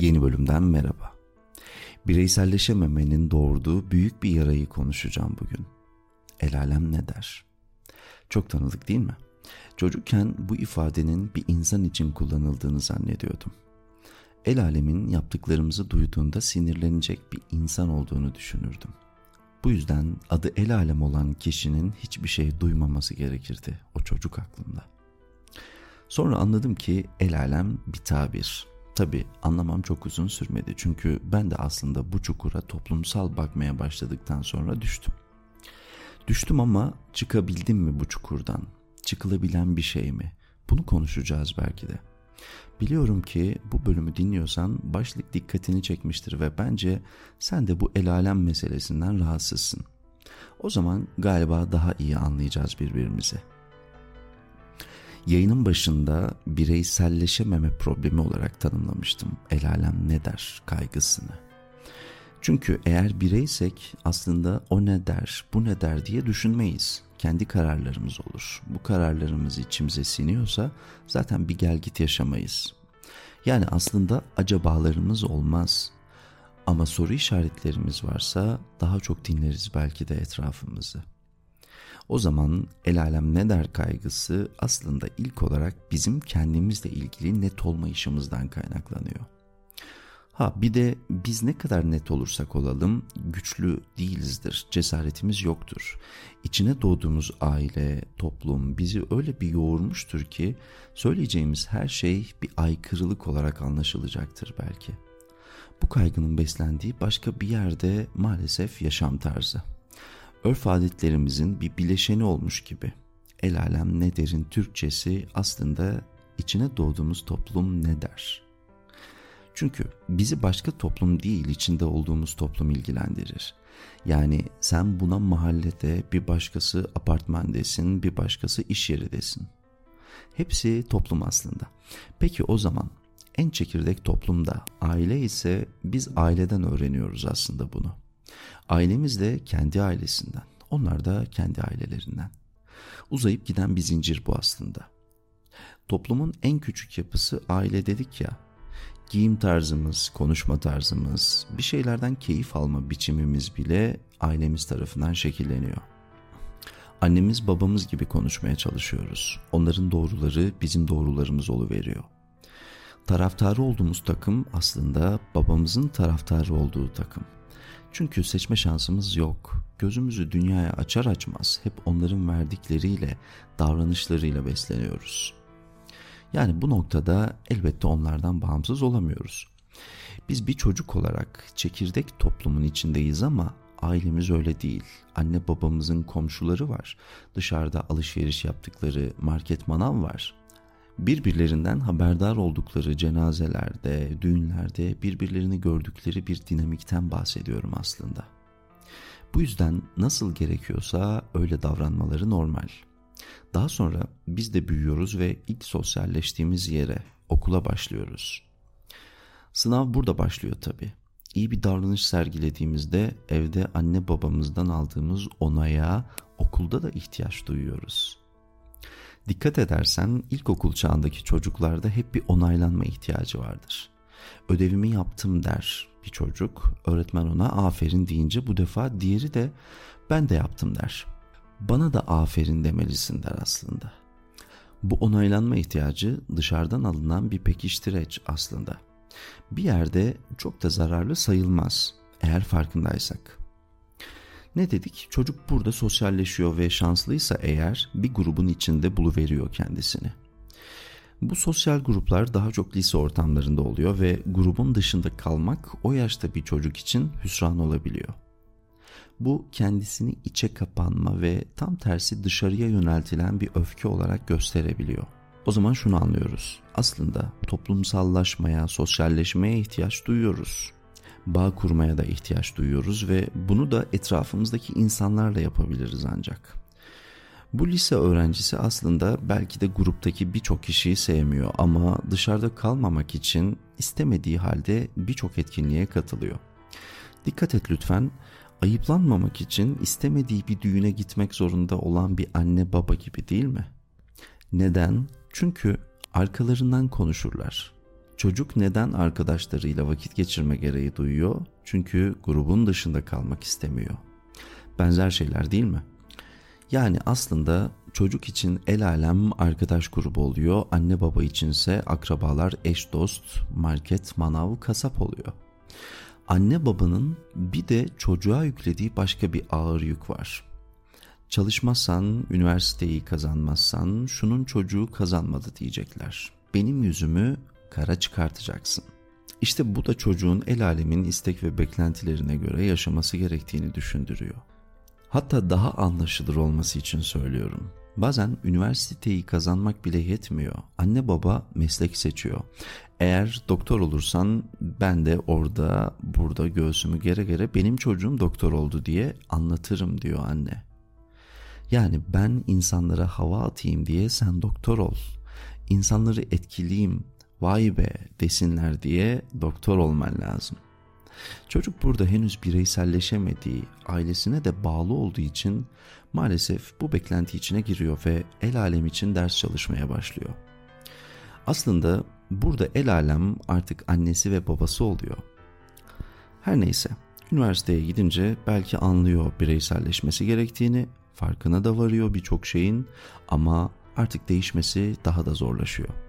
Yeni bölümden merhaba. Bireyselleşememenin doğurduğu büyük bir yarayı konuşacağım bugün. El alem ne der? Çok tanıdık değil mi? Çocukken bu ifadenin bir insan için kullanıldığını zannediyordum. El alemin yaptıklarımızı duyduğunda sinirlenecek bir insan olduğunu düşünürdüm. Bu yüzden adı el alem olan kişinin hiçbir şey duymaması gerekirdi o çocuk aklımda. Sonra anladım ki el alem bir tabir, Tabi anlamam çok uzun sürmedi çünkü ben de aslında bu çukura toplumsal bakmaya başladıktan sonra düştüm. Düştüm ama çıkabildim mi bu çukurdan? Çıkılabilen bir şey mi? Bunu konuşacağız belki de. Biliyorum ki bu bölümü dinliyorsan başlık dikkatini çekmiştir ve bence sen de bu el alem meselesinden rahatsızsın. O zaman galiba daha iyi anlayacağız birbirimizi. Yayının başında bireyselleşememe problemi olarak tanımlamıştım. El alem ne der kaygısını. Çünkü eğer bireysek aslında o ne der, bu ne der diye düşünmeyiz. Kendi kararlarımız olur. Bu kararlarımız içimize siniyorsa zaten bir gel git yaşamayız. Yani aslında acabalarımız olmaz. Ama soru işaretlerimiz varsa daha çok dinleriz belki de etrafımızı. O zaman el alem ne der kaygısı aslında ilk olarak bizim kendimizle ilgili net olmayışımızdan kaynaklanıyor. Ha bir de biz ne kadar net olursak olalım güçlü değilizdir, cesaretimiz yoktur. İçine doğduğumuz aile, toplum bizi öyle bir yoğurmuştur ki söyleyeceğimiz her şey bir aykırılık olarak anlaşılacaktır belki. Bu kaygının beslendiği başka bir yerde maalesef yaşam tarzı örf adetlerimizin bir bileşeni olmuş gibi. El alem ne derin Türkçesi aslında içine doğduğumuz toplum ne der? Çünkü bizi başka toplum değil içinde olduğumuz toplum ilgilendirir. Yani sen buna mahallede bir başkası apartmandesin, bir başkası iş yeridesin. Hepsi toplum aslında. Peki o zaman en çekirdek toplumda aile ise biz aileden öğreniyoruz aslında bunu. Ailemiz de kendi ailesinden, onlar da kendi ailelerinden. Uzayıp giden bir zincir bu aslında. Toplumun en küçük yapısı aile dedik ya. Giyim tarzımız, konuşma tarzımız, bir şeylerden keyif alma biçimimiz bile ailemiz tarafından şekilleniyor. Annemiz babamız gibi konuşmaya çalışıyoruz. Onların doğruları bizim doğrularımız veriyor. Taraftarı olduğumuz takım aslında babamızın taraftarı olduğu takım. Çünkü seçme şansımız yok. Gözümüzü dünyaya açar açmaz hep onların verdikleriyle, davranışlarıyla besleniyoruz. Yani bu noktada elbette onlardan bağımsız olamıyoruz. Biz bir çocuk olarak çekirdek toplumun içindeyiz ama ailemiz öyle değil. Anne babamızın komşuları var. Dışarıda alışveriş yaptıkları market manav var birbirlerinden haberdar oldukları cenazelerde, düğünlerde birbirlerini gördükleri bir dinamikten bahsediyorum aslında. Bu yüzden nasıl gerekiyorsa öyle davranmaları normal. Daha sonra biz de büyüyoruz ve ilk sosyalleştiğimiz yere, okula başlıyoruz. Sınav burada başlıyor tabii. İyi bir davranış sergilediğimizde evde anne babamızdan aldığımız onaya okulda da ihtiyaç duyuyoruz. Dikkat edersen ilkokul çağındaki çocuklarda hep bir onaylanma ihtiyacı vardır. Ödevimi yaptım der bir çocuk. Öğretmen ona aferin deyince bu defa diğeri de ben de yaptım der. Bana da aferin demelisin der aslında. Bu onaylanma ihtiyacı dışarıdan alınan bir pekiştireç aslında. Bir yerde çok da zararlı sayılmaz eğer farkındaysak. Ne dedik? Çocuk burada sosyalleşiyor ve şanslıysa eğer bir grubun içinde buluveriyor kendisini. Bu sosyal gruplar daha çok lise ortamlarında oluyor ve grubun dışında kalmak o yaşta bir çocuk için hüsran olabiliyor. Bu kendisini içe kapanma ve tam tersi dışarıya yöneltilen bir öfke olarak gösterebiliyor. O zaman şunu anlıyoruz. Aslında toplumsallaşmaya, sosyalleşmeye ihtiyaç duyuyoruz bağ kurmaya da ihtiyaç duyuyoruz ve bunu da etrafımızdaki insanlarla yapabiliriz ancak. Bu lise öğrencisi aslında belki de gruptaki birçok kişiyi sevmiyor ama dışarıda kalmamak için istemediği halde birçok etkinliğe katılıyor. Dikkat et lütfen ayıplanmamak için istemediği bir düğüne gitmek zorunda olan bir anne baba gibi değil mi? Neden? Çünkü arkalarından konuşurlar. Çocuk neden arkadaşlarıyla vakit geçirme gereği duyuyor? Çünkü grubun dışında kalmak istemiyor. Benzer şeyler değil mi? Yani aslında çocuk için el alem arkadaş grubu oluyor, anne baba içinse akrabalar, eş dost, market, manav, kasap oluyor. Anne babanın bir de çocuğa yüklediği başka bir ağır yük var. Çalışmazsan, üniversiteyi kazanmazsan şunun çocuğu kazanmadı diyecekler. Benim yüzümü kara çıkartacaksın. İşte bu da çocuğun el alemin istek ve beklentilerine göre yaşaması gerektiğini düşündürüyor. Hatta daha anlaşılır olması için söylüyorum. Bazen üniversiteyi kazanmak bile yetmiyor. Anne baba meslek seçiyor. Eğer doktor olursan ben de orada burada göğsümü gere gere benim çocuğum doktor oldu diye anlatırım diyor anne. Yani ben insanlara hava atayım diye sen doktor ol. İnsanları etkileyim, vay be desinler diye doktor olman lazım. Çocuk burada henüz bireyselleşemediği, ailesine de bağlı olduğu için maalesef bu beklenti içine giriyor ve el alem için ders çalışmaya başlıyor. Aslında burada el alem artık annesi ve babası oluyor. Her neyse, üniversiteye gidince belki anlıyor bireyselleşmesi gerektiğini, farkına da varıyor birçok şeyin ama artık değişmesi daha da zorlaşıyor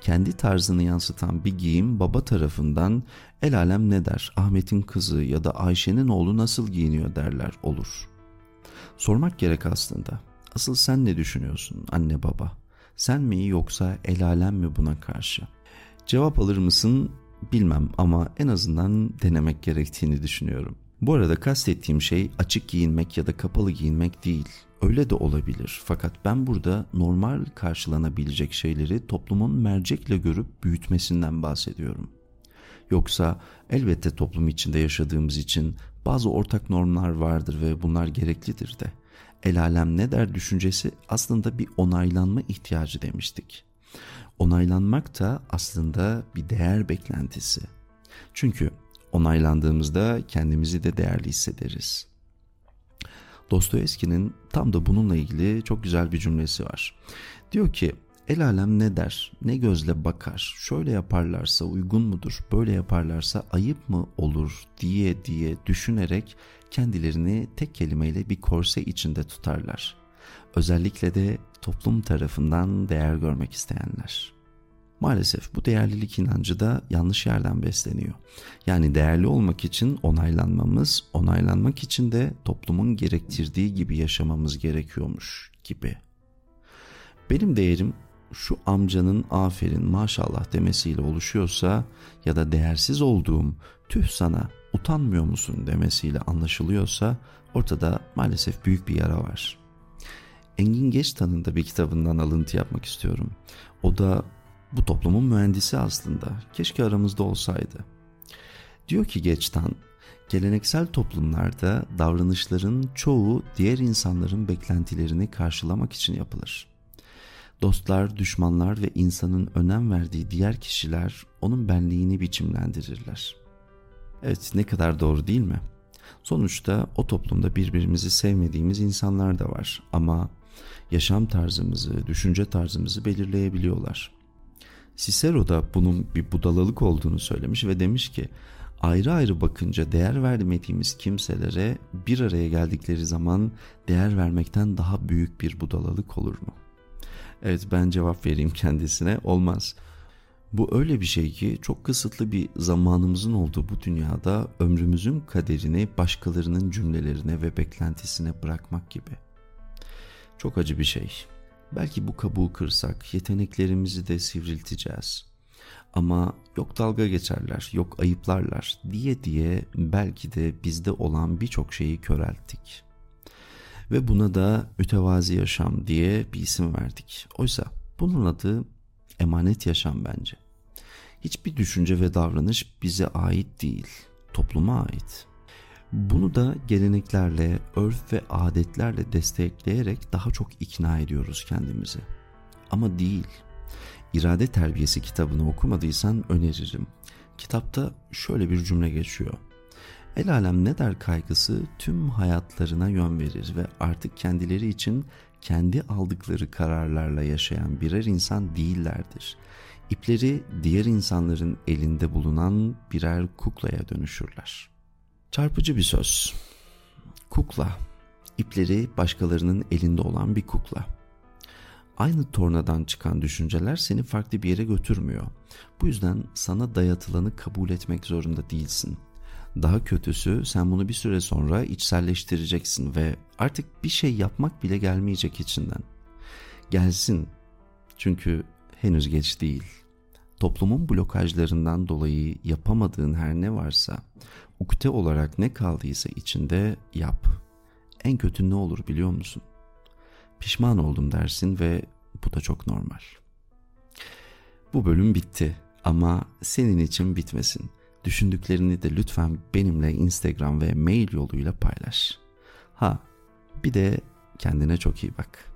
kendi tarzını yansıtan bir giyim baba tarafından el alem ne der, Ahmet'in kızı ya da Ayşe'nin oğlu nasıl giyiniyor derler olur. Sormak gerek aslında. Asıl sen ne düşünüyorsun anne baba? Sen mi yoksa el alem mi buna karşı? Cevap alır mısın bilmem ama en azından denemek gerektiğini düşünüyorum. Bu arada kastettiğim şey açık giyinmek ya da kapalı giyinmek değil. Öyle de olabilir fakat ben burada normal karşılanabilecek şeyleri toplumun mercekle görüp büyütmesinden bahsediyorum. Yoksa elbette toplum içinde yaşadığımız için bazı ortak normlar vardır ve bunlar gereklidir de. El alem ne der düşüncesi aslında bir onaylanma ihtiyacı demiştik. Onaylanmak da aslında bir değer beklentisi. Çünkü onaylandığımızda kendimizi de değerli hissederiz. Dostoyevski'nin tam da bununla ilgili çok güzel bir cümlesi var. Diyor ki el alem ne der, ne gözle bakar, şöyle yaparlarsa uygun mudur, böyle yaparlarsa ayıp mı olur diye diye düşünerek kendilerini tek kelimeyle bir korse içinde tutarlar. Özellikle de toplum tarafından değer görmek isteyenler. Maalesef bu değerlilik inancı da yanlış yerden besleniyor. Yani değerli olmak için onaylanmamız, onaylanmak için de toplumun gerektirdiği gibi yaşamamız gerekiyormuş gibi. Benim değerim şu amcanın aferin maşallah demesiyle oluşuyorsa ya da değersiz olduğum tüh sana utanmıyor musun demesiyle anlaşılıyorsa ortada maalesef büyük bir yara var. Engin Geçtan'ın da bir kitabından alıntı yapmak istiyorum. O da bu toplumun mühendisi aslında. Keşke aramızda olsaydı. Diyor ki Geçtan, geleneksel toplumlarda davranışların çoğu diğer insanların beklentilerini karşılamak için yapılır. Dostlar, düşmanlar ve insanın önem verdiği diğer kişiler onun benliğini biçimlendirirler. Evet ne kadar doğru değil mi? Sonuçta o toplumda birbirimizi sevmediğimiz insanlar da var ama yaşam tarzımızı, düşünce tarzımızı belirleyebiliyorlar. Cicero da bunun bir budalalık olduğunu söylemiş ve demiş ki ayrı ayrı bakınca değer vermediğimiz kimselere bir araya geldikleri zaman değer vermekten daha büyük bir budalalık olur mu? Evet ben cevap vereyim kendisine olmaz. Bu öyle bir şey ki çok kısıtlı bir zamanımızın olduğu bu dünyada ömrümüzün kaderini başkalarının cümlelerine ve beklentisine bırakmak gibi. Çok acı bir şey. Belki bu kabuğu kırsak yeteneklerimizi de sivrilteceğiz. Ama yok dalga geçerler, yok ayıplarlar diye diye belki de bizde olan birçok şeyi körelttik. Ve buna da mütevazi yaşam diye bir isim verdik. Oysa bunun adı emanet yaşam bence. Hiçbir düşünce ve davranış bize ait değil, topluma ait. Bunu da geleneklerle, örf ve adetlerle destekleyerek daha çok ikna ediyoruz kendimizi. Ama değil. İrade Terbiyesi kitabını okumadıysan öneririm. Kitapta şöyle bir cümle geçiyor. El alem ne der kaygısı tüm hayatlarına yön verir ve artık kendileri için kendi aldıkları kararlarla yaşayan birer insan değillerdir. İpleri diğer insanların elinde bulunan birer kuklaya dönüşürler. Çarpıcı bir söz. Kukla. İpleri başkalarının elinde olan bir kukla. Aynı tornadan çıkan düşünceler seni farklı bir yere götürmüyor. Bu yüzden sana dayatılanı kabul etmek zorunda değilsin. Daha kötüsü sen bunu bir süre sonra içselleştireceksin ve artık bir şey yapmak bile gelmeyecek içinden. Gelsin. Çünkü henüz geç değil. Toplumun blokajlarından dolayı yapamadığın her ne varsa, ukde olarak ne kaldıysa içinde yap. En kötü ne olur biliyor musun? Pişman oldum dersin ve bu da çok normal. Bu bölüm bitti ama senin için bitmesin. Düşündüklerini de lütfen benimle Instagram ve mail yoluyla paylaş. Ha, bir de kendine çok iyi bak.